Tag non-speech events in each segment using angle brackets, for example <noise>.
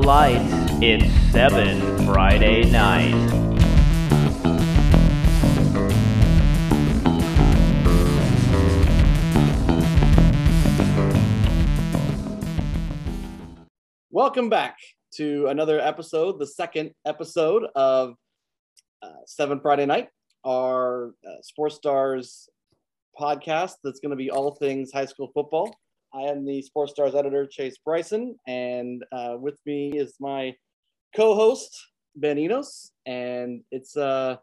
lights. It's 7 Friday night. Welcome back to another episode, the second episode of uh, Seven Friday Night, our uh, Sports Stars podcast that's going to be all things high school football. I am the Sports Stars editor, Chase Bryson, and uh, with me is my co-host Ben Enos, and it's uh,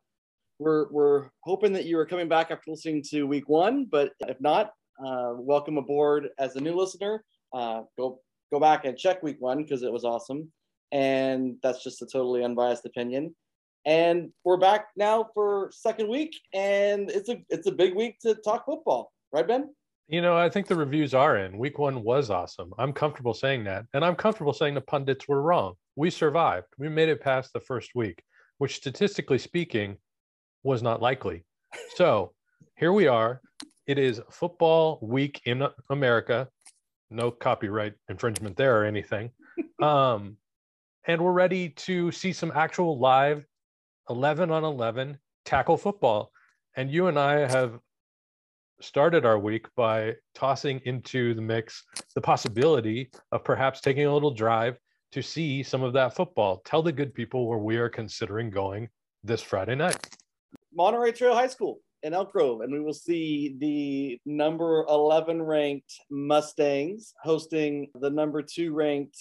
we're we're hoping that you are coming back after listening to week one, but if not, uh, welcome aboard as a new listener. Uh, go go back and check week one because it was awesome, and that's just a totally unbiased opinion. And we're back now for second week, and it's a it's a big week to talk football, right, Ben? You know, I think the reviews are in. Week one was awesome. I'm comfortable saying that. And I'm comfortable saying the pundits were wrong. We survived. We made it past the first week, which statistically speaking was not likely. So here we are. It is football week in America. No copyright infringement there or anything. Um, and we're ready to see some actual live 11 on 11 tackle football. And you and I have started our week by tossing into the mix the possibility of perhaps taking a little drive to see some of that football. Tell the good people where we are considering going this Friday night. Monterey Trail High School in Elk Grove, and we will see the number 11 ranked Mustangs hosting the number two ranked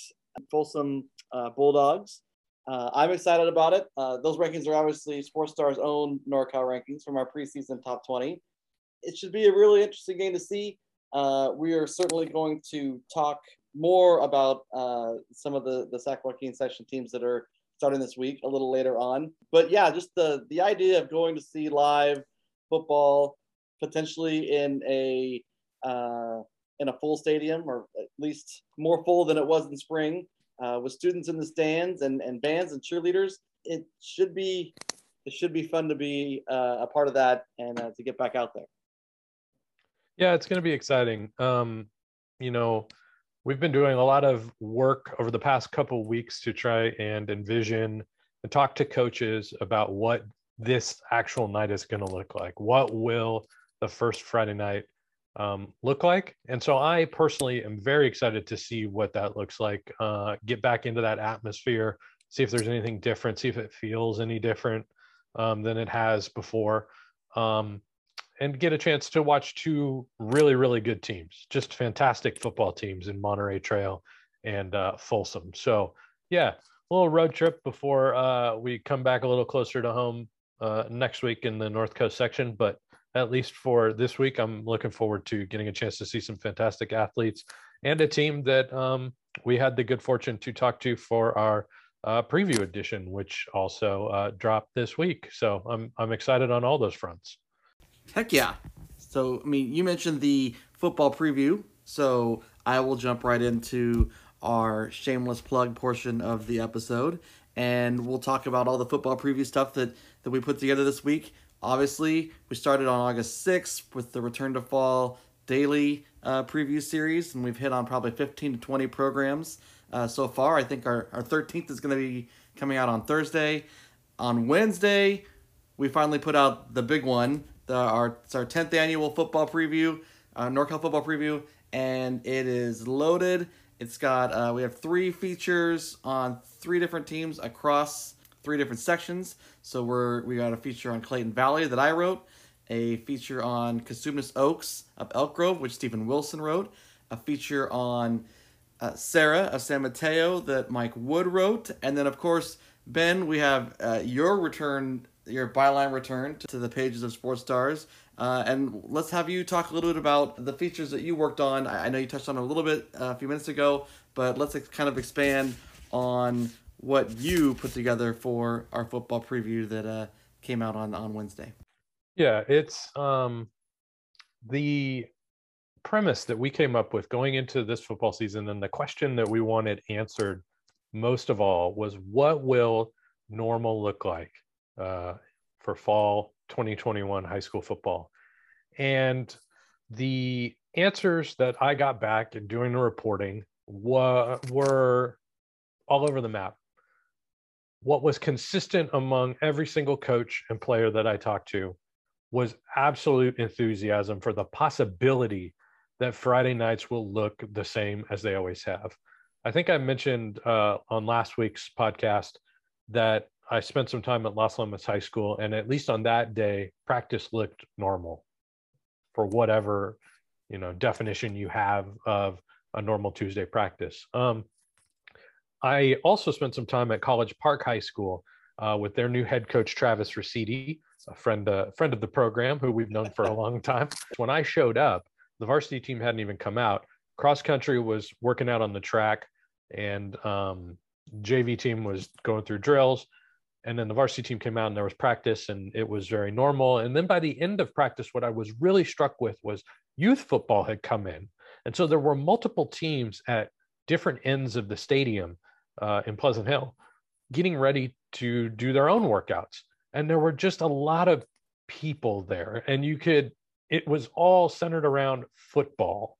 Folsom uh, Bulldogs. Uh, I'm excited about it. Uh, those rankings are obviously Sports Stars' own NorCal rankings from our preseason top 20 it should be a really interesting game to see. Uh, we are certainly going to talk more about uh, some of the the Sac Joaquin section teams that are starting this week a little later on. But yeah, just the the idea of going to see live football potentially in a uh, in a full stadium or at least more full than it was in spring uh, with students in the stands and, and bands and cheerleaders it should be it should be fun to be uh, a part of that and uh, to get back out there yeah, it's going to be exciting. Um, you know, we've been doing a lot of work over the past couple weeks to try and envision and talk to coaches about what this actual night is going to look like. What will the first Friday night um, look like? And so I personally am very excited to see what that looks like. Uh, get back into that atmosphere, see if there's anything different, see if it feels any different um, than it has before. Um, and get a chance to watch two really, really good teams, just fantastic football teams in Monterey Trail and uh, Folsom. So, yeah, a little road trip before uh, we come back a little closer to home uh, next week in the North Coast section. But at least for this week, I'm looking forward to getting a chance to see some fantastic athletes and a team that um, we had the good fortune to talk to for our uh, preview edition, which also uh, dropped this week. So I'm I'm excited on all those fronts. Heck yeah. So, I mean, you mentioned the football preview, so I will jump right into our shameless plug portion of the episode, and we'll talk about all the football preview stuff that, that we put together this week. Obviously, we started on August 6th with the Return to Fall daily uh, preview series, and we've hit on probably 15 to 20 programs uh, so far. I think our, our 13th is going to be coming out on Thursday. On Wednesday, we finally put out the big one, the, our it's our tenth annual football preview, uh, NorCal football preview, and it is loaded. It's got uh, we have three features on three different teams across three different sections. So we're we got a feature on Clayton Valley that I wrote, a feature on Cosumnes Oaks of Elk Grove, which Stephen Wilson wrote, a feature on uh, Serra of San Mateo that Mike Wood wrote, and then of course Ben, we have uh, your return your byline return to the pages of Sports Stars. Uh, and let's have you talk a little bit about the features that you worked on. I, know you touched on a little bit uh, a few minutes ago, but let's kind of expand on what you put together for our football preview that uh, came out on, on Wednesday. Yeah, it's um, the premise that we came up with going into this football season, and the question that we wanted answered most of all was what will normal look like? Uh, for fall 2021 high school football. And the answers that I got back in doing the reporting were, were all over the map. What was consistent among every single coach and player that I talked to was absolute enthusiasm for the possibility that Friday nights will look the same as they always have. I think I mentioned uh, on last week's podcast that I spent some time at Las Lomas High School, and at least on that day, practice looked normal for whatever you know definition you have of a normal Tuesday practice. Um, I also spent some time at College Park High School uh, with their new head coach Travis Rosidi, a friend uh, friend of the program who we've known for a long time. <laughs> When I showed up, the varsity team hadn't even come out. Cross country was working out on the track, and um, JV team was going through drills. And then the varsity team came out and there was practice, and it was very normal. And then by the end of practice, what I was really struck with was youth football had come in. And so there were multiple teams at different ends of the stadium uh, in Pleasant Hill getting ready to do their own workouts. And there were just a lot of people there. And you could, it was all centered around football.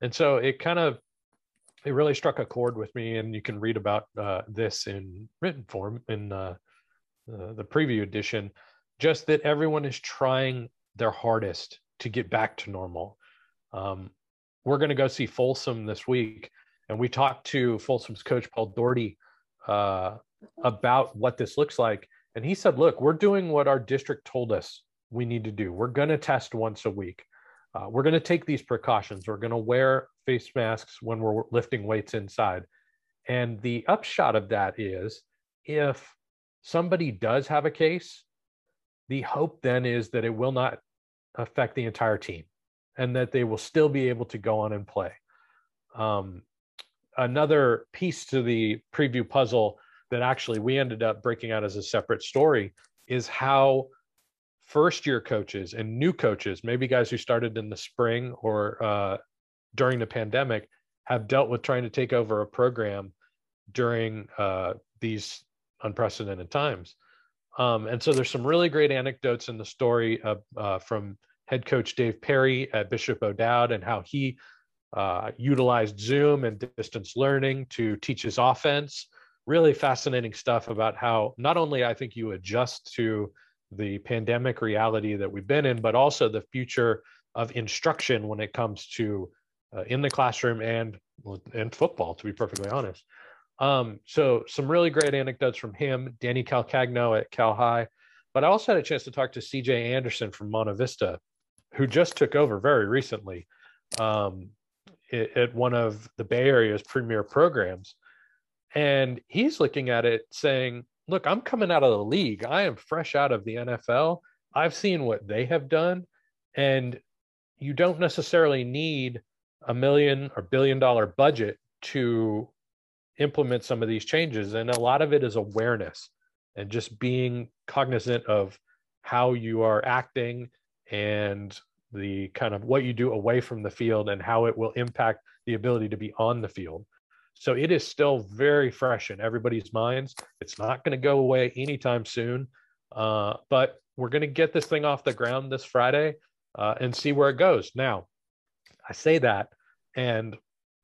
And so it kind of, it really struck a chord with me. And you can read about uh, this in written form in uh, the preview edition, just that everyone is trying their hardest to get back to normal. Um, we're going to go see Folsom this week, and we talked to Folsom's coach Paul Doherty uh, about what this looks like, and he said, "Look, we're doing what our district told us we need to do. We're going to test once a week. Uh, we're going to take these precautions. We're going to wear face masks when we're lifting weights inside." And the upshot of that is, if somebody does have a case, the hope then is that it will not affect the entire team and that they will still be able to go on and play. Um, another piece to the preview puzzle that actually we ended up breaking out as a separate story is how first year coaches and new coaches, maybe guys who started in the spring or uh, during the pandemic, have dealt with trying to take over a program during uh, these unprecedented times. Um, and so there's some really great anecdotes in the story of, uh, from head coach Dave Perry at Bishop O'Dowd and how he uh, utilized Zoom and distance learning to teach his offense. Really fascinating stuff about how not only I think you adjust to the pandemic reality that we've been in, but also the future of instruction when it comes to uh, in the classroom and and football. To be perfectly honest, um, so some really great anecdotes from him, Danny Calcagno at Cal High. But I also had a chance to talk to CJ Anderson from Monte Vista, who just took over very recently um, at one of the Bay Area's premier programs. And he's looking at it saying, look, I'm coming out of the league. I am fresh out of the NFL. I've seen what they have done. And you don't necessarily need a million or billion dollar budget to implement some of these changes. And a lot of it is awareness and just being cognizant of how you are acting and the kind of what you do away from the field and how it will impact the ability to be on the field. So it is still very fresh in everybody's minds. It's not going to go away anytime soon, uh, but we're going to get this thing off the ground this Friday uh, and see where it goes. Now, I say that, and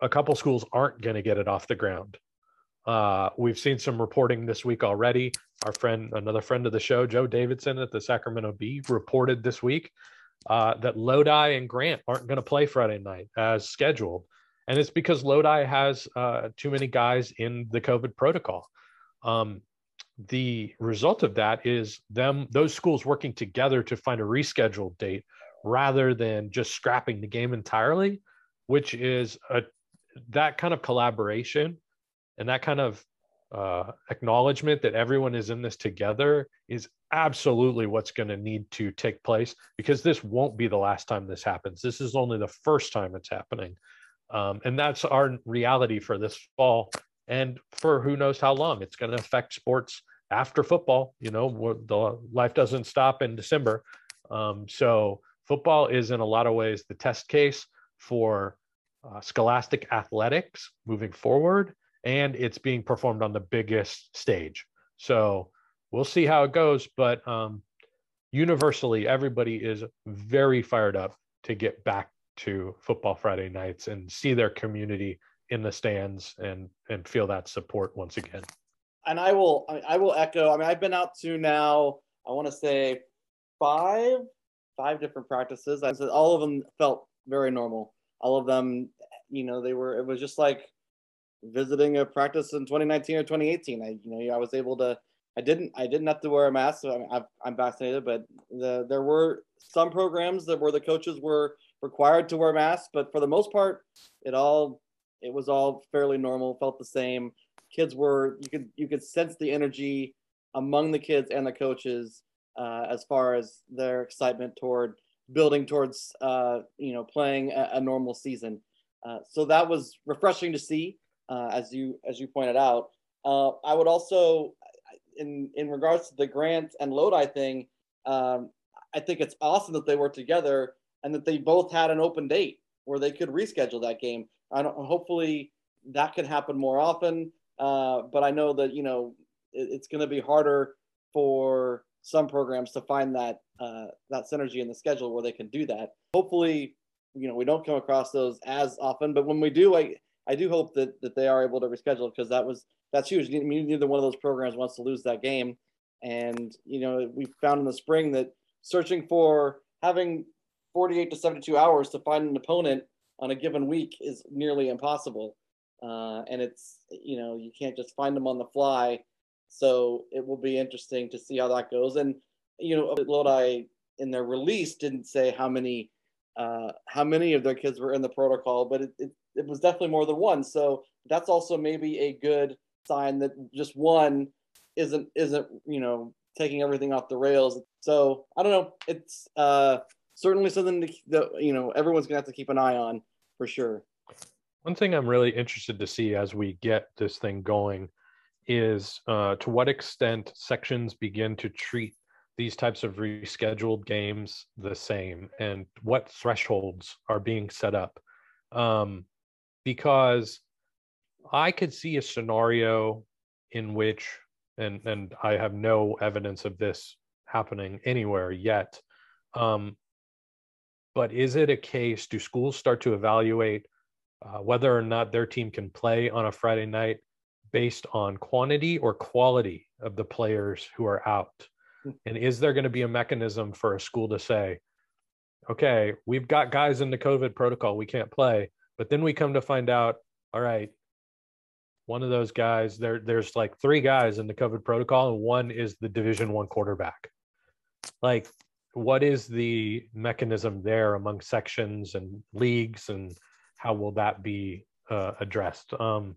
a couple schools aren't going to get it off the ground. Uh, we've seen some reporting this week already. Our friend, another friend of the show, Joe Davidson at the Sacramento Bee, reported this week uh, that Lodi and Grant aren't going to play Friday night as scheduled. And it's because Lodi has uh, too many guys in the COVID protocol. Um, the result of that is them, those schools working together to find a rescheduled date rather than just scrapping the game entirely, which is a that kind of collaboration and that kind of uh, acknowledgement that everyone is in this together is absolutely what's going to need to take place because this won't be the last time this happens. This is only the first time it's happening. Um, and that's our reality for this fall and for who knows how long. It's going to affect sports after football. You know, the life doesn't stop in December. Um, so football is in a lot of ways the test case for uh, scholastic athletics moving forward and it's being performed on the biggest stage. So we'll see how it goes. But um, universally, everybody is very fired up to get back to football Friday nights and see their community in the stands and and feel that support once again. And I will I will echo. I mean, I've been out to now. I want to say five five different practices. I said all of them felt very normal. All of them, you know, they were. It was just like visiting a practice in 2019 or 2018. I you know I was able to. I didn't I didn't have to wear a mask. So I'm I'm vaccinated, but the, there were some programs that where the coaches were required to wear masks, but for the most part, it all it was all fairly normal, felt the same. Kids were you could you could sense the energy among the kids and the coaches uh, as far as their excitement toward building towards uh, you know playing a, a normal season. Uh, so that was refreshing to see, uh, as you as you pointed out. Uh, I would also, in in regards to the Grant and Lodi thing, um, I think it's awesome that they were together and that they both had an open date where they could reschedule that game. I don't, hopefully that could happen more often. Uh, but I know that you know it, it's going to be harder for some programs to find that uh, that synergy in the schedule where they can do that. Hopefully, you know we don't come across those as often, but when we do, I I do hope that that they are able to reschedule because that was that's huge. I mean, Neither one of those programs wants to lose that game, and you know we found in the spring that searching for having 48 to 72 hours to find an opponent on a given week is nearly impossible. Uh, and it's, you know, you can't just find them on the fly. So it will be interesting to see how that goes. And, you know, Lodi in their release didn't say how many, uh, how many of their kids were in the protocol, but it, it, it was definitely more than one. So that's also maybe a good sign that just one isn't, isn't, you know, taking everything off the rails. So I don't know. It's, uh, certainly something that you know everyone's gonna have to keep an eye on for sure. One thing I'm really interested to see as we get this thing going is uh, to what extent sections begin to treat these types of rescheduled games the same and what thresholds are being set up. Um, because I could see a scenario in which, and, and I have no evidence of this happening anywhere yet, um, but is it a case do schools start to evaluate uh, whether or not their team can play on a friday night based on quantity or quality of the players who are out? Hmm. and is there going to be a mechanism for a school to say okay we've got guys in the covid protocol we can't play but then we come to find out all right one of those guys there there's like three guys in the covid protocol and one is the division one quarterback. Like what is the mechanism there among sections and leagues and how will that be uh, addressed? Um,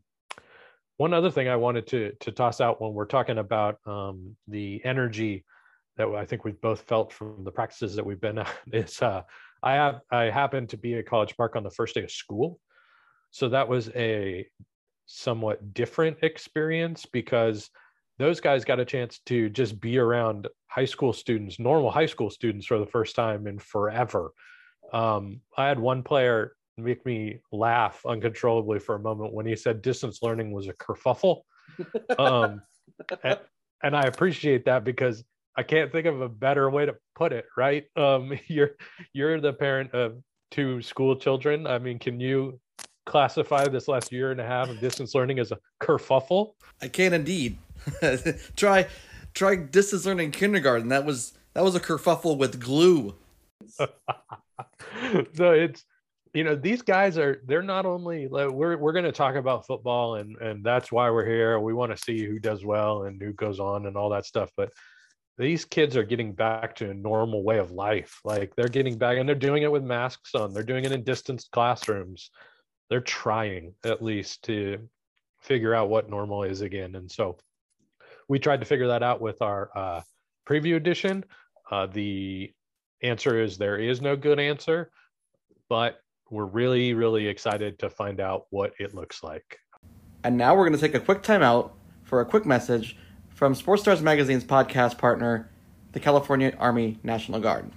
one other thing i wanted to to toss out when we're talking about um, the energy that i think we've both felt from the practices that we've been at <laughs> is uh, i have i happened to be at college park on the first day of school so that was a somewhat different experience because those guys got a chance to just be around high school students, normal high school students for the first time in forever. Um, I had one player make me laugh uncontrollably for a moment when he said distance learning was a kerfuffle. Um, <laughs> and, and, I appreciate that because I can't think of a better way to put it. Right? Um, <laughs> you're you're the parent of two school children. I mean, can you classify this last year and a half of distance learning as a kerfuffle? I can indeed. <laughs> try try distance learning kindergarten. That was that was a kerfuffle with glue. so it's you know these guys are they're not only like, we're we're going to talk about football and and that's why we're here. We want to see who does well and who goes on and all that stuff, but these kids are getting back to a normal way of life. Like they're getting back and they're doing it with masks on. They're doing it in distance classrooms. They're trying at least to figure out what normal is again. And so we tried to figure that out with our uh, preview edition. Uh, the answer is there is no good answer, but we're really, really excited to find out what it looks like. And now we're going to take a quick timeout for a quick message from Sports Stars Magazine's podcast partner, the California Army National Guard.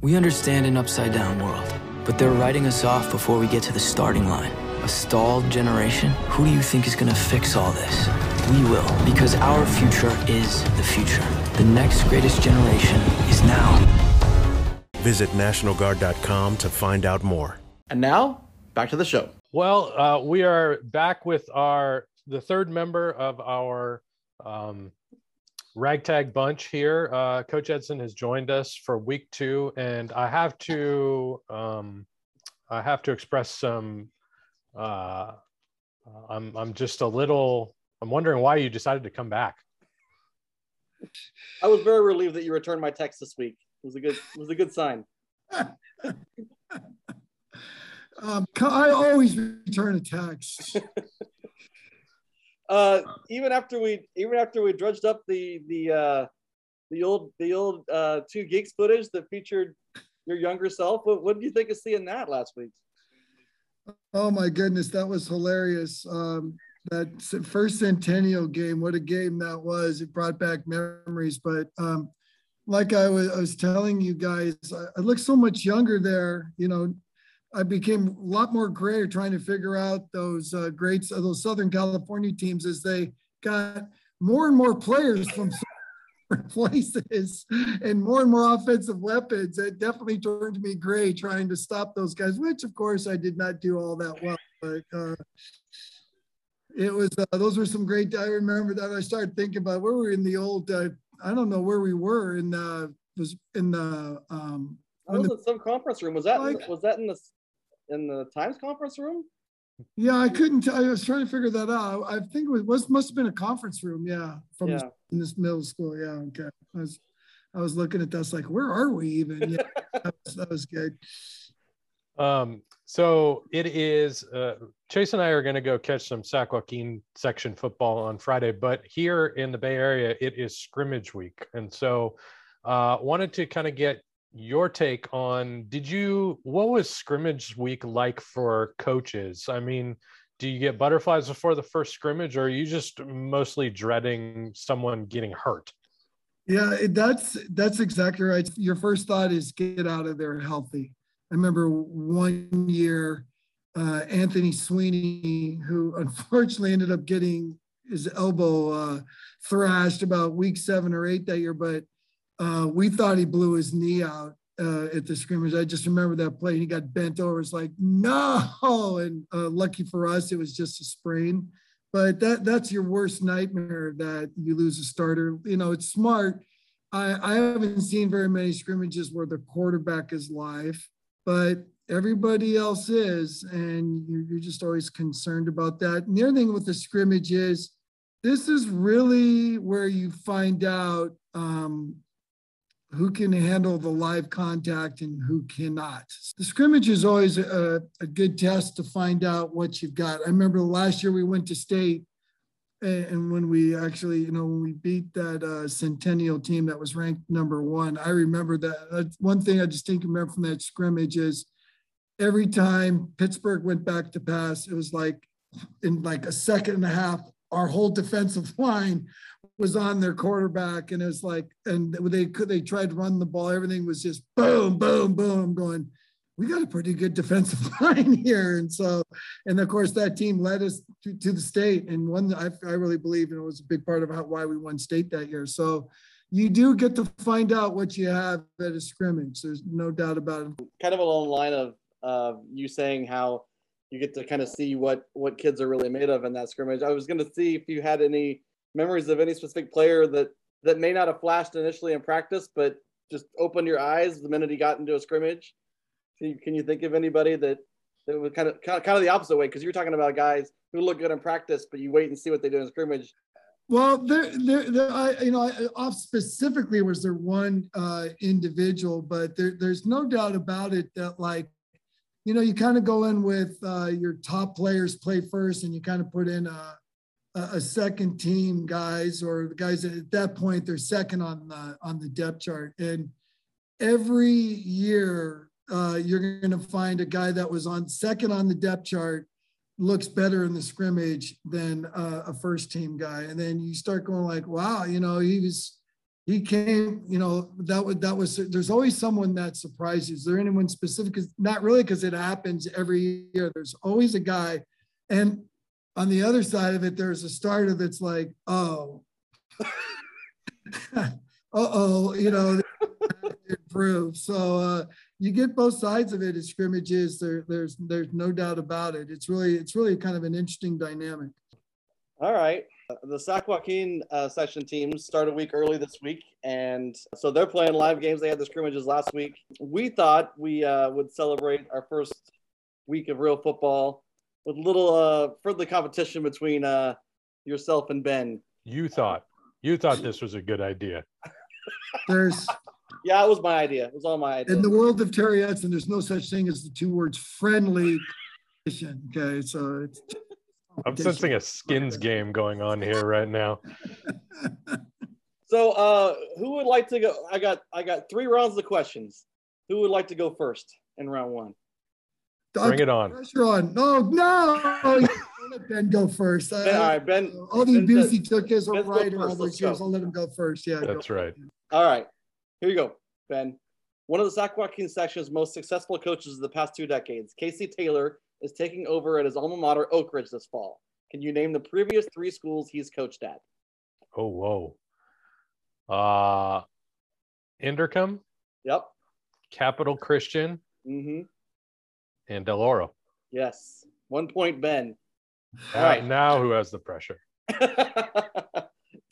We understand an upside down world, but they're writing us off before we get to the starting line. A stalled generation? Who do you think is going to fix all this? We will, because our future is the future. The next greatest generation is now. Visit NationalGuard.com to find out more. And now, back to the show. Well, uh, we are back with our the third member of our um, ragtag bunch here. Uh, Coach Eidson has joined us for week two, and I have to um, I have to express some. Uh, I'm I'm just a little. I'm wondering why you decided to come back. I was very relieved that you returned my text this week. It was a good it was a good sign. <laughs> Um, I always return a text. <laughs> uh, even after we even after we dredged up the the uh, the old the old uh, two geeks footage that featured your younger self, what, what did you think of seeing that last week? Oh my goodness, that was hilarious. Um, that first Centennial game, what a game that was! It brought back memories. But um, like I was, I was telling you guys, I, I look so much younger there. You know, I became a lot more gray trying to figure out those uh, greats, uh, those Southern California teams as they got more and more players from <laughs> places and more and more offensive weapons. It definitely turned me gray trying to stop those guys, which of course I did not do all that well. But uh, it was uh, those were some great. I remember that I started thinking about where we were in the old. Uh, I don't know where we were in the was in the. Um, I was in some conference room. Was that like, was that in the in the Times conference room? Yeah, I couldn't. Tell. I was trying to figure that out. I think it was, was must have been a conference room. Yeah, from yeah. This, in this middle school. Yeah, okay. I was, I was looking at this like, where are we even? Yeah, <laughs> that, was, that was good. Um, so it is. Uh, Chase and I are going to go catch some Sac Joaquin section football on Friday, but here in the Bay Area, it is scrimmage week, and so uh, wanted to kind of get your take on did you what was scrimmage week like for coaches? I mean do you get butterflies before the first scrimmage or are you just mostly dreading someone getting hurt? Yeah that's that's exactly right. Your first thought is get out of there healthy. I remember one year uh, anthony sweeney who unfortunately ended up getting his elbow uh, thrashed about week seven or eight that year but uh, we thought he blew his knee out uh, at the scrimmage. I just remember that play. He got bent over. It's like no, <laughs> and uh, lucky for us, it was just a sprain. But that that's your worst nightmare that you lose a starter. You know, it's smart. I, I haven't seen very many scrimmages where the quarterback is live, but everybody else is, and you're, you're just always concerned about that. And the other thing with the scrimmage is this is really where you find out um, who can handle the live contact and who cannot. The scrimmage is always a, a, good test to find out what you've got. I remember last year we went to state and when we actually, you know, when we beat that uh, Centennial team that was ranked number one, I remember that. Uh, one thing I distinctly remember from that scrimmage is every time Pittsburgh went back to pass, it was like in like a second and a half, our whole defensive <laughs> line was on their quarterback, and it was like, and they could they tried to run the ball. Everything was just boom, boom, boom, going. We got a pretty good defensive <laughs> line here, and so, and of course, that team led us to, to the state, and one I, I really believe and it was a big part of how, why we won state that year. So, you do get to find out what you have at a scrimmage. There's no doubt about it. Kind of along the line of uh, you saying how you get to kind of see what what kids are really made of in that scrimmage. I was going to see if you had any memories of any specific player that that may not have flashed initially in practice, but just opened your eyes the minute he got into a scrimmage? Can you, can you think of anybody that that was kind of kind of the opposite way? Because you're talking about guys who look good in practice, but you wait and see what they do in scrimmage. Well, there, there, there I, you know, I, off specifically was there one uh, individual, but there, there's no doubt about it that like, you know, you kind of go in with uh, your top players play first, and you kind of put in a, a second team guys or the guys at that point they're second on the on the depth chart. And every year uh, you're going to find a guy that was on second on the depth chart looks better in the scrimmage than uh, a first team guy. And then you start going like wow you know he was he came you know that was that was there's always someone that surprises. Is there anyone specific? Not really because it happens every year. There's always a guy. And on the other side of it, there's a starter that's like, oh, <laughs> uh oh, you know, <laughs> improve. So uh, you get both sides of it at scrimmages. There, there's there's no doubt about it. It's really it's really kind of an interesting dynamic. All right. The Sac Joaquin uh, teams start a week early this week, and so they're playing live games. They had the scrimmages last week. We thought we uh, would celebrate our first week of real football with a little uh, further competition between uh, yourself and Ben. You thought you thought this was a good idea. There's Yeah, it was my idea. It was all my idea. in the world of Terry Eidson, there's no such thing as the two words friendly competition. Okay, so it's I'm sensing a skins game going on here right now. <laughs> So, uh, who would like to go? I got I got three rounds of questions. Who would like to go first in round one? Bring it on. Pressure on. No, no. <laughs> Don't let Ben go first. I- Ben, all right, Ben. all the Ben abuse says- he took as a Ben's go writer all first. those years. I'll let him go first. Yeah. That's right. All right, here you go, Ben. One of the Sac Joaquin section's most successful coaches of the past two decades, Casey Taylor, is taking over at his alma mater, Oak Ridge, this fall. Can you name the previous three schools he's coached at? Oh whoa. Uh Inderkum, Yep. Capital Christian, Mm-hmm. And Del Oro. Yes. One point, Ben. All Now- right. Now who has the pressure? <laughs>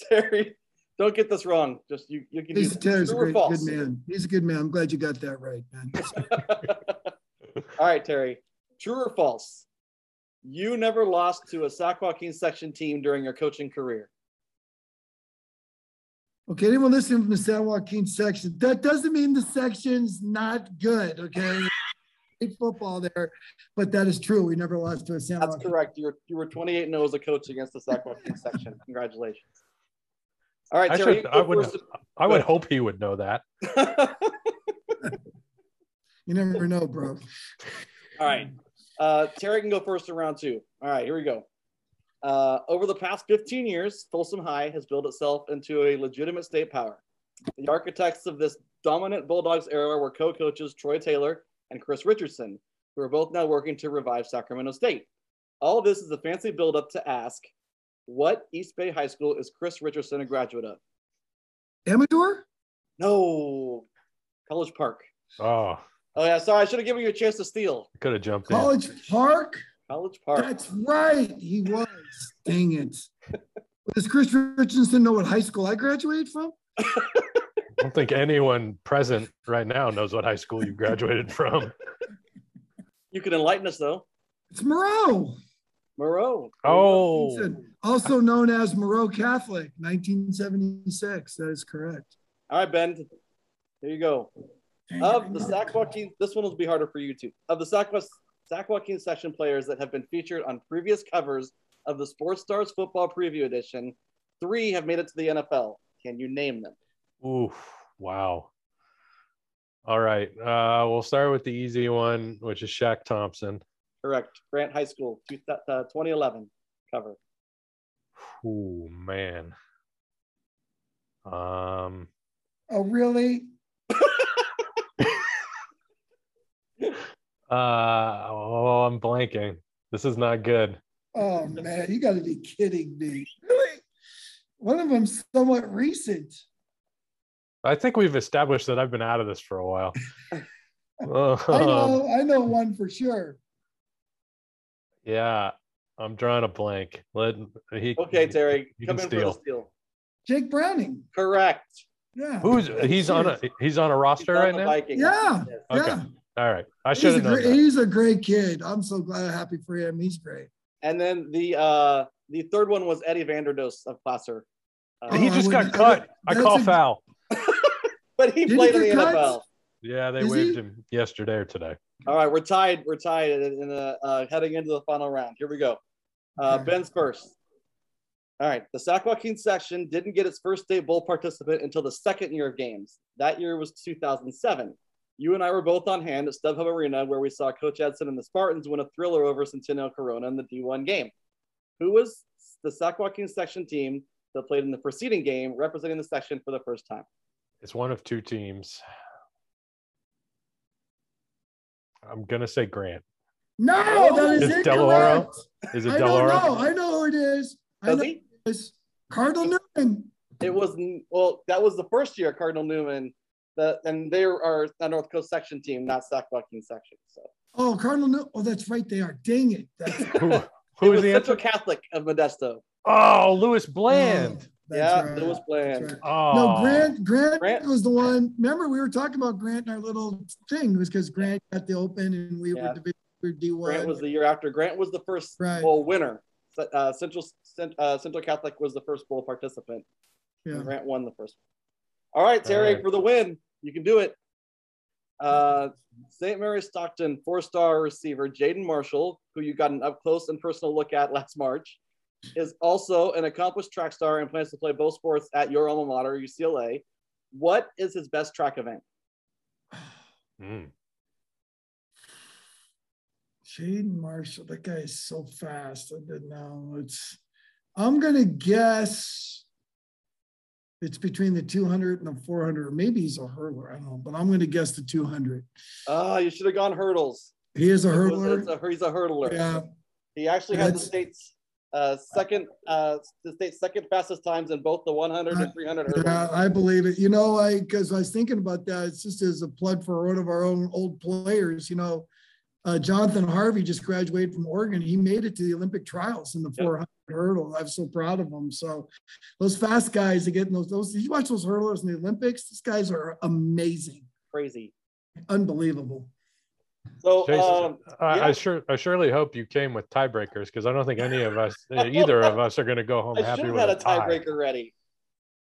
Terry, don't get this wrong. Just you, you can He's do Terry's a great, good man. He's a good man. I'm glad you got that right, man. <laughs> <laughs> All right, Terry. True or false? You never lost to a Sac Joaquin section team during your coaching career. Okay, anyone listening from the San Joaquin section, that doesn't mean the section's not good, okay? Great football there, but that is true. We never lost to a San That's Joaquin. correct. You were you were 28 0 as a coach against the Sac Joaquin section. Congratulations. All right, I Terry. should- I would- first. I would hope he would know that. <laughs> You never know, bro. All right. Uh, Terry can go first in round two. All right, here we go. Uh, over the past 15 years, Folsom High has built itself into a legitimate state power. The architects of this dominant Bulldogs era were co coaches Troy Taylor and Chris Richardson, who are both now working to revive Sacramento State. All this is a fancy build-up to ask what East Bay High School is Chris Richardson a graduate of? Amador? No, College Park. Oh, Oh, yeah, sorry, I should have given you a chance to steal. could have jumped in. College Park? College Park. That's right. He was. Dang it. Does Chris Richardson know what high school I graduated from? <laughs> I don't think anyone present right now knows what high school you graduated from. You can enlighten us, though. It's Moreau. Moreau. Oh, Also known as Moreau Catholic, 1976. That is correct. All right, Ben. There you go. Of the Sac Joaquin, this one will be harder for you too. Of the Sac, Sac Joaquin section players that have been featured on previous covers of the Sports Stars Football Preview Edition, three have made it to the NFL. Can you name them? Oof, wow. All right, uh, we'll start with the easy one, which is Shaq Thompson. Correct. Grant High School, uh, 2011 cover. Oh man. Um, Oh, really? <laughs> uh, oh, I'm blanking. This is not good. Oh, man. You got to be kidding me. Really? One of them somewhat recent. I think we've established that I've been out of this for a while. <laughs> <laughs> I know, I know one for sure. yeah, I'm drawing a blank. Let he. Okay, Terry, You come can in for the steal. steal. Jake Browning. Correct. Yeah. Who's he's on a he's on a roster on right now. Vikings. Yeah. Yes. Okay. Yeah. All right, I should have known great, he's a great kid. I'm so glad, happy for him. He's great. And then the uh, the third one was Eddie Vanderdoes of Placer. Uh, He Oh, I just got wouldn't- cut. I that's call a- foul. <laughs> but he Did he played in the get cut? NFL. Yeah, they Is waived he? him yesterday or today. All right, we're tied. We're tied in the uh, heading into the final round. Here we go. Uh, <laughs> Ben's first. All right, the Sac Joaquin section didn't get its first state bowl participant until the second year of games. That year was 2007. You and I were both on hand at StubHub Arena, where we saw Coach Eidson and the Spartans win a thriller over Centennial Corona in the D1 game. Who was the Sac Joaquin section team that played in the preceding game, representing the section for the first time? It's one of two teams. I'm gonna say Grant. No, oh, that is Is Del Oro? incorrect. Is it I Del don't Oro? know. I know who it is. I Does know he? it's Cardinal Newman. It was well, that was the first year Cardinal Newman the and they are a North Coast section team, not Sac Joaquin section. So Oh, Cardinal. No- Oh, that's right. They are. Dang it. <laughs> That's, Who, it who was was the Central answer? Catholic of Modesto. Oh, Lewis Bland. Oh, that's yeah, right. it was Bland. Right. Oh, No, Grant, Grant. Grant- was the one. Remember, we were talking about Grant in our little thing. It was because Grant got the open and we Yeah. were division we were D one. Grant was the year after. Grant was the first Right. bowl winner. Uh, Central uh, Central Catholic was the first bowl participant. yeah. Grant won the first. All right, Terry, All right. for the win. You can do it. Uh, St. Mary Stockton four-star receiver Jaden Marshall, who you got an up-close and personal look at last March, is also an accomplished track star and plans to play both sports at your alma mater, UCLA. What is his best track event? Mm. Jaden Marshall. That guy is so fast. I didn't know. It's. I'm gonna guess. It's between the 200 and the 400. Maybe he's a hurler. I don't know, but I'm gonna guess the 200. Ah, you should have gone hurdles. He is a It was- hurler. it's a- he's a hurdler. Yeah. He actually had the state's uh, second, uh, the state's second fastest times in both the 100 and 300 hurdles. Yeah, I believe it. You know, I because I was thinking about that. It's just as a plug for one of our own old players. You know, uh, Jonathan Harvey just graduated from Oregon. He made it to the Olympic trials in the Yep. 400 hurdle. I'm so proud of him. So those fast guys are getting those. Those you watch those hurdlers in the Olympics. These guys are amazing, Crazy. unbelievable. So, Jason, um, I, yeah. I sure, I surely hope you came with tiebreakers because I don't think any of us, <laughs> either of us, are going to go home I happy should with had a a tie. tiebreaker ready.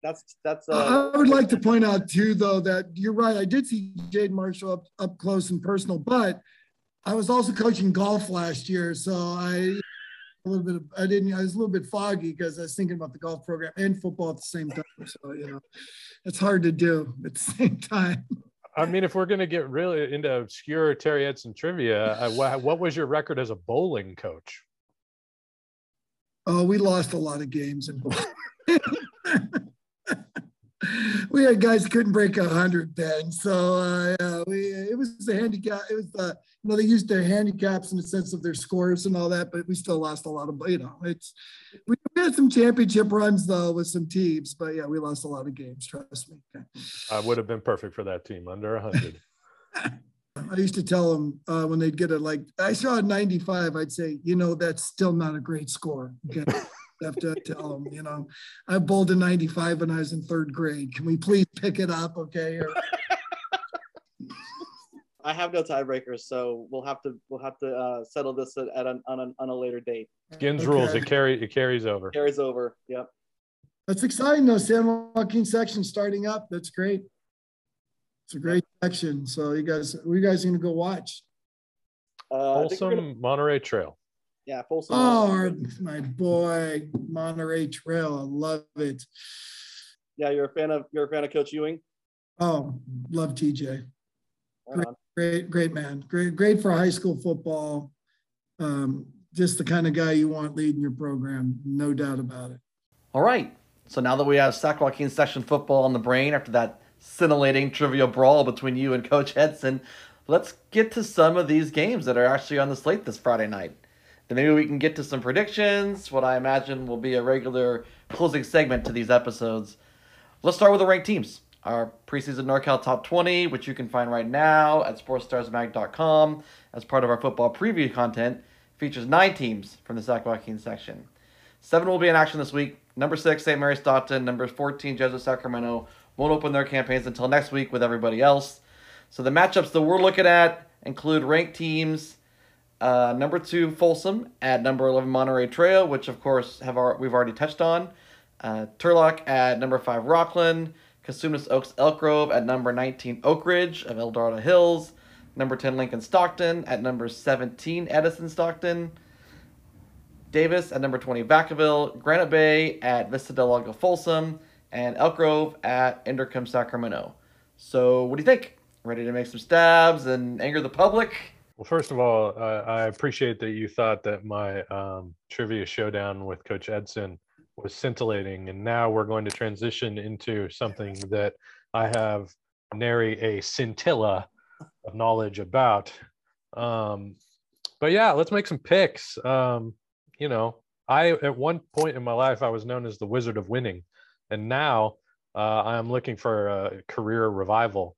That's that's. Uh, I would like to point out too, though, that you're right. I did see Jade Marshall up, up close and personal, but I was also coaching golf last year, so I a little bit. Of, I didn't. I was a little bit foggy because I was thinking about the golf program and football at the same time. So you know, it's hard to do at the <laughs> same time. I mean, if we're going to get really into obscure Terry Eidson trivia, what, what was your record as a bowling coach? Oh, we lost a lot of games and <laughs> <laughs> we had guys couldn't break a hundred then. So uh, we it was the handicap. It was the you know they used their handicaps in the sense of their scores and all that, but we still lost a lot of you know it's we had some championship runs though with some teams, but yeah, we lost a lot of games. Trust me. I would have been perfect for that team, under a 100. <laughs> I used to tell them uh, when they'd get a like I saw a 95, I'd say, you know, that's still not a great score. Okay. I have to tell them, you know, I bowled a 95 when I was in third grade. Can we please pick it up? Okay. Or, <laughs> I have no tiebreakers, so we'll have to we'll have to uh, settle this at, at an, on, a, on a later date. Skins rules, it carry it carries over. Carries over. Yep. That's exciting though. San Joaquin section starting up. That's great. It's a great section. So you guys, we you guys going to go watch. Uh, I think we're Folsom gonna- Monterey Trail. Yeah, Folsom. Oh, my boy, Monterey Trail. I love it. yeah, you're a fan of you're a fan of Coach Ewing. Oh, love TJ. Right on. Great, great man. Great, great for high school football. Um, just the kind of guy you want leading your program, no doubt about it. All right. So now that we have Sac Joaquin section football on the brain after that scintillating trivia brawl between you and Coach Eidson, let's get to some of these games that are actually on the slate this Friday night. Then maybe we can get to some predictions, what I imagine will be a regular closing segment to these episodes. Let's start with the ranked teams. Our preseason NorCal Top 20, which you can find right now at sportsstarsmag.com as part of our football preview content, features nine teams from the Sac Joaquin section. Seven will be in action this week. Number six, St. Mary Stockton. Number 14, Jesuit Sacramento. Won't open their campaigns until next week with everybody else. So the matchups that we're looking at include ranked teams. Uh, number two, Folsom at number 11, Monterey Trail, which of course have our, we've already touched on. Uh, Turlock at number five, Rocklin. Cosumnes Oaks Elk Grove at number 19, Oak Ridge of El Dorado Hills. Number 10, Lincoln Stockton. At number 17, Edison Stockton. Davis at number 20, Vacaville, Granite Bay at Vista del Lago Folsom, and Elk Grove at Inderkum Sacramento. So, what do you think? Ready to make some stabs and anger the public? Well, first of all, uh, I appreciate that you thought that my um, trivia showdown with Coach Eidson was scintillating, and now we're going to transition into something that I have nary a scintilla of knowledge about. Um, but yeah, let's make some picks. Um, you know, I at one point in my life I was known as the Wizard of Winning, and now uh, I'm looking for a career revival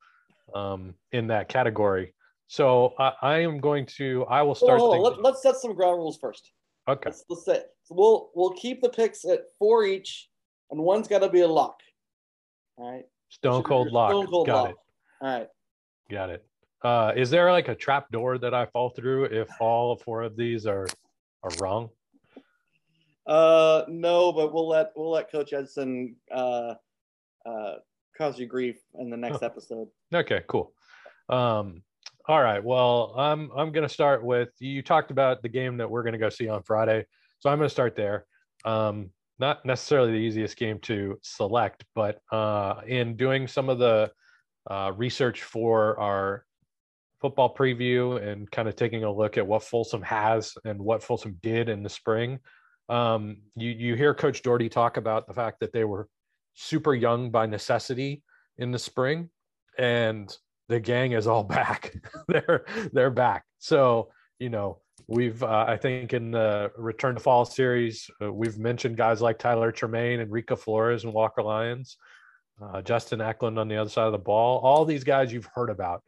um, in that category. So I, I am going to. I will start. Hold thinking- Let, us set some ground rules first. okay. Let's, let's say we'll we'll keep the picks at four each, and one's got to be a lock. All right. Stone cold lock. Stone cold Got lock. it. All right. Got it. Uh, is there like a trap door that I fall through if all four of these are are wrong? Uh, no, but we'll let we'll let Coach Eidson uh, uh, cause you grief in the next episode. Okay, cool. Um, all right. Well, I'm I'm gonna start with you talked about the game that we're gonna go see on Friday, so I'm gonna start there. Um, not necessarily the easiest game to select, but uh, in doing some of the uh, research for our football preview and kind of taking a look at what Folsom has and what Folsom did in the spring, um, you you hear Coach Doherty talk about the fact that they were super young by necessity in the spring, and the gang is all <laughs> back. they're they're back. So you know we've uh, I think in the Return to Fall series uh, we've mentioned guys like Tyler Tremaine and Rico Flores and Walker Lyons, uh, Justin Eklund on the other side of the ball. All these guys you've heard about.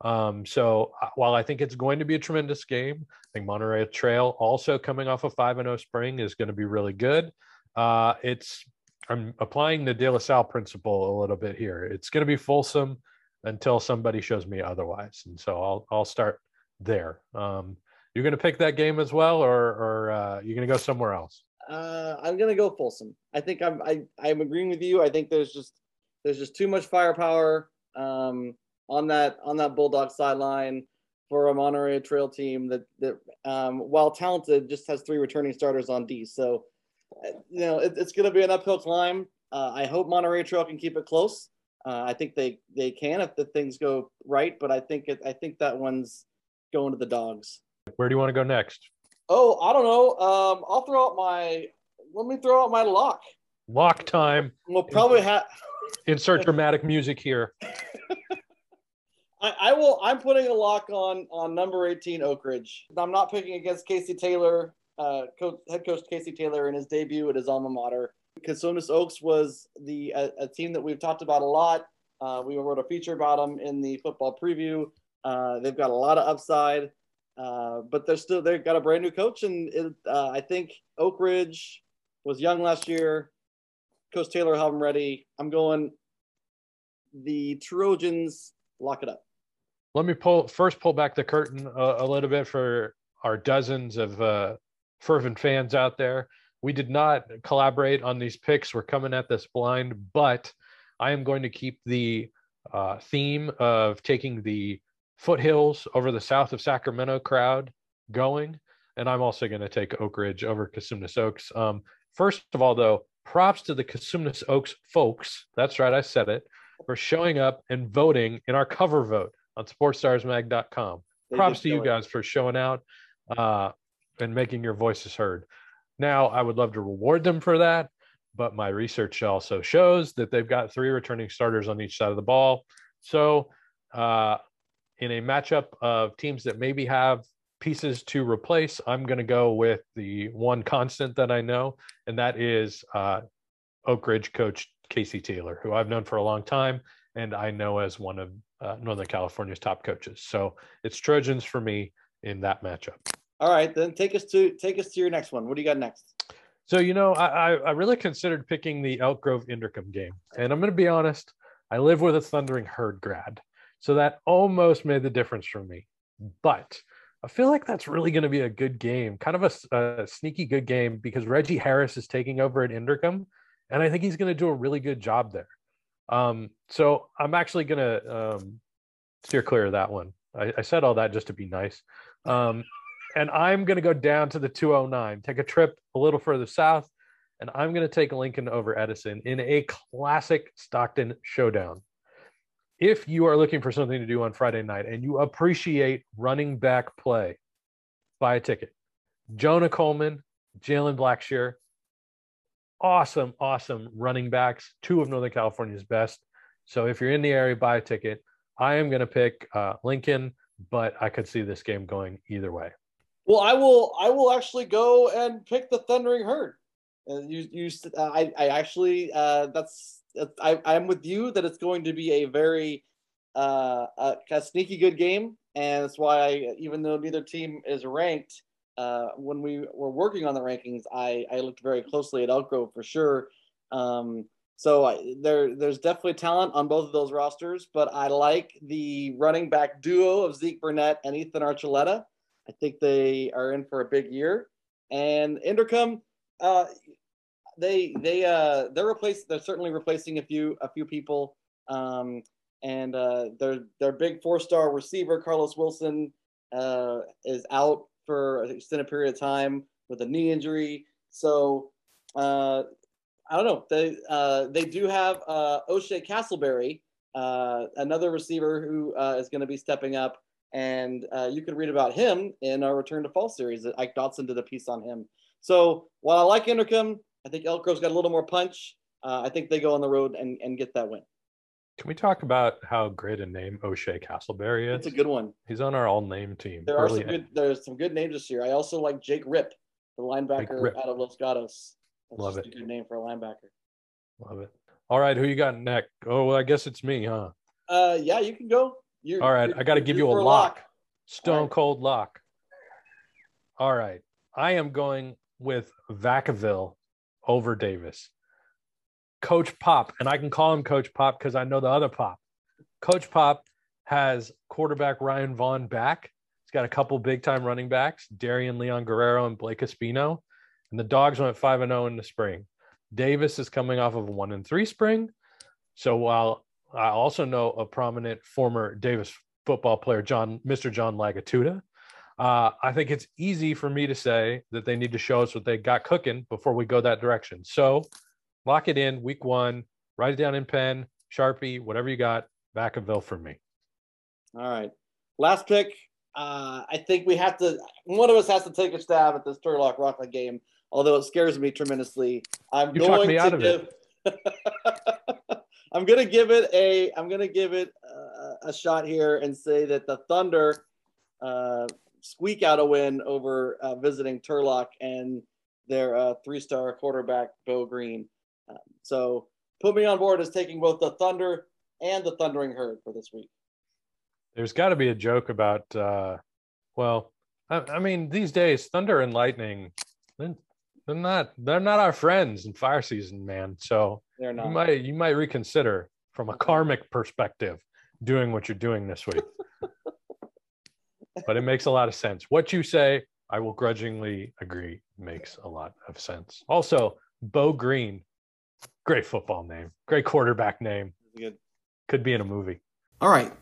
Um, so uh, while I think it's going to be a tremendous game, I think Monterey Trail also coming off a five and zero spring is going to be really good. Uh, it's I'm applying the De La Salle principle a little bit here. It's going to be Folsom until somebody shows me otherwise, and so I'll I'll start there. Um, you're going to pick that game as well, or or uh, you're going to go somewhere else? Uh, I'm gonna go Folsom. I think I'm I I'm agreeing with you. I think there's just there's just too much firepower um, on that on that Bulldog sideline for a Monterey Trail team that that um, while talented just has three returning starters on D. So uh, you know it, it's gonna be an uphill climb. Uh, I hope Monterey Trail can keep it close. Uh, I think they they can if the things go right, but I think it, I think that one's going to the dogs. Where do you want to go next? Oh, I don't know. Um, I'll throw out my. Let me throw out my lock. Lock time. We'll probably have. Insert dramatic music here. <laughs> I, I will. I'm putting a lock on on number 18 Oak Ridge. I'm not picking against Casey Taylor, uh, coach, head coach Casey Taylor in his debut at his alma mater. Cosumnes Oaks was the a, a team that we've talked about a lot. Uh, we wrote a feature about them in the football preview. Uh, they've got a lot of upside, uh, but they're still they've got a brand new coach, and it, uh, I think Oak Ridge was young last year. Coach Taylor have them ready. I'm going. The Trojans lock it up. Let me pull first pull back the curtain a, a little bit for our dozens of uh, fervent fans out there. We did not collaborate on these picks. We're coming at this blind, but I am going to keep the uh, theme of taking the foothills over the south of Sacramento crowd going. And I'm also going to take Oak Ridge over Cosumnes Oaks. Um, first of all, though, props to the Cosumnes Oaks folks. That's right, I said it for showing up and voting in our cover vote on sportstarsmag.com. They Props to you show it. guys for showing out uh, and making your voices heard. Now, I would love to reward them for that, but my research also shows that they've got three returning starters on each side of the ball. So, uh, in a matchup of teams that maybe have pieces to replace, I'm going to go with the one constant that I know, and that is uh, Oak Ridge coach Casey Taylor, who I've known for a long time and I know as one of uh, Northern California's top coaches. So it's Trojans for me in that matchup. All right, then take us to take us to your next one. What do you got next? So you know, I I, really considered picking the Elk Grove Inderkum game, and I'm going to be honest. I live with a Thundering Herd grad, so that almost made the difference for me. But I feel like that's really going to be a good game, kind of a, a sneaky good game because Reggie Harris is taking over at Inderkum, and I think he's going to do a really good job there. Um, so I'm actually going to um, steer clear of that one. I, I said all that just to be nice. Um, and I'm going to go down to the 209, take a trip a little further south, and I'm going to take Lincoln over Edison in a classic Stockton showdown. If you are looking for something to do on Friday night and you appreciate running back play, buy a ticket. Jonah Coleman, Jalen Blackshear, awesome, awesome running backs, two of Northern California's best. So if you're in the area, buy a ticket. I am going to pick uh, Lincoln, but I could see this game going either way. Well, I will. I will actually go and pick the Thundering Herd. Uh, you, you, uh, I, I actually. Uh, that's I, I'm with you that it's going to be a very uh, a, a sneaky good game, and that's why I, even though neither team is ranked, uh, when we were working on the rankings, I, I looked very closely at Elk Grove for sure. Um, so I, there, there's definitely talent on both of those rosters, but I like the running back duo of Zeke Burnett and Ethan Archuleta. I think they are in for a big year. And Inderkum, uh, they they uh, they're replaced. They're certainly replacing a few a few people. Um, and uh, their their big four star receiver Carlos Wilson uh, is out for an extended period of time with a knee injury. So uh, I don't know. They uh, they do have uh, O'Shea Castleberry, uh, another receiver who uh, is going to be stepping up, and uh, you can read about him in our Return to Fall series. Ike Dotson did a piece on him. So while I like Inderkum, I think Elk Grove's got a little more punch. Uh, I think they go on the road and, and get that win. Can we talk about how great a name O'Shea Castleberry is? It's a good one. He's on our all name team. There are some good. There's some good names this year. I also like Jake Rip, the linebacker out of Los Gatos. That's Love it. A good name for a linebacker. Love it. All right, who you got next? Oh, well, I guess it's me, huh? Uh, yeah, you can go. You're, All right, I got to give you a lock. lock. Stone right. cold lock. All right, I am going with Vacaville over Davis. Coach Pop, and I can call him Coach Pop because I know the other Pop. Coach Pop has quarterback Ryan Vaughn back. He's got a couple big time running backs, Darian Leon Guerrero and Blake Espino. And the dogs went 5 and 0 in the spring. Davis is coming off of a 1 and 3 spring. So while I also know a prominent former Davis football player, John, Mr. John Lagatuda. uh, I think it's easy for me to say that they need to show us what they got cooking before we go that direction. So lock it in week one, write it down in pen, Sharpie, whatever you got, Vacaville for me. All right. Last pick. Uh, I think we have to, one of us has to take a stab at this Turlock Rocklin game although it scares me tremendously. I'm you going to give. <laughs> I'm gonna give it a. I'm gonna give it a, a shot here and say that the Thunder uh, squeak out a win over uh, visiting Turlock and their uh, three-star quarterback Bo Green. Um, so put me on board as taking both the Thunder and the Thundering Herd for this week. There's got to be a joke about. Uh, well, I, I mean, these days, Thunder and Lightning they're not they're not our friends in fire season, man. So they're not. you might you might reconsider from a karmic perspective doing what you're doing this week. <laughs> but it makes a lot of sense. What you say, I will grudgingly agree, makes a lot of sense. Also, Bo Green, great football name, great quarterback name. Good. Could be in a movie. All right.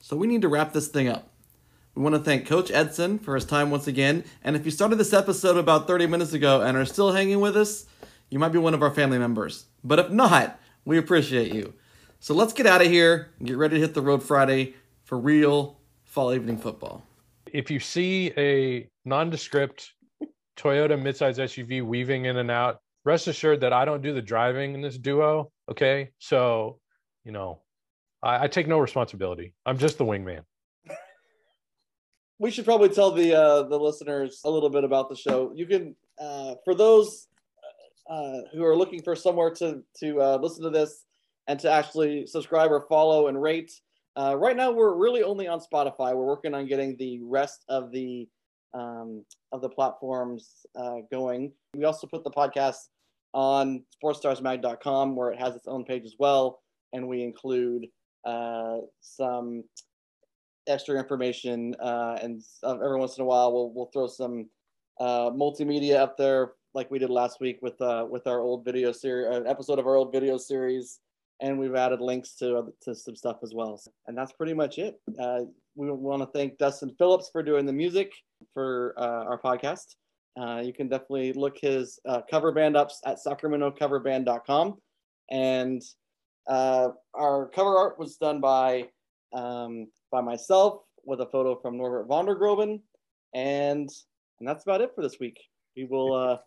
So we need to wrap this thing up. We want to thank Coach Eidson for his time once again. And if you started this episode about 30 minutes ago and are still hanging with us, you might be one of our family members. But if not, we appreciate you. So let's get out of here and get ready to hit the road Friday for real fall evening football. If you see a nondescript Toyota midsize SUV weaving in and out, rest assured that I don't do the driving in this duo. Okay. So, you know, I, I take no responsibility. I'm just the wingman we should probably tell the uh, the listeners a little bit about the show. You can, uh, for those uh, who are looking for somewhere to to uh, listen to this and to actually subscribe or follow and rate. Uh, right now, we're really only on Spotify. We're working on getting the rest of the um, of the platforms uh, going. We also put the podcast on sportstarsmag.com where it has its own page as well, and we include some extra information, uh, and every once in a while we'll we'll throw some uh, multimedia up there, like we did last week with uh, with our old video series, an episode of our old video series, and we've added links to to some stuff as well. And that's pretty much it. Uh, we want to thank Dustin Phillips for doing the music for uh, our podcast. Uh, you can definitely look his uh, cover band ups at sacramentocoverband.com. And uh, our cover art was done by um, by myself with a photo from Norbert von der Groeben. And and that's about it for this week. We will uh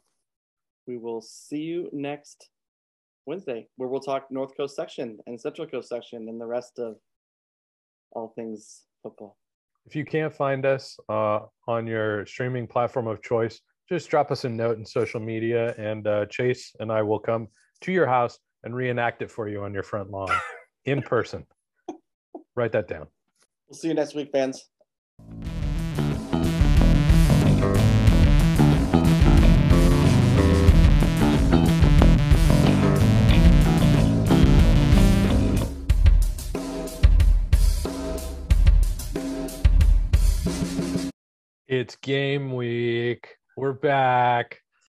we will see you next Wednesday where we'll talk North Coast section and Central Coast section and the rest of all things football. If you can't find us uh, on your streaming platform of choice, just drop us a note in social media and uh, Chase and I will come to your house and reenact it for you on your front lawn in person. Write that down. We'll see you next week, fans. It's game week. We're back.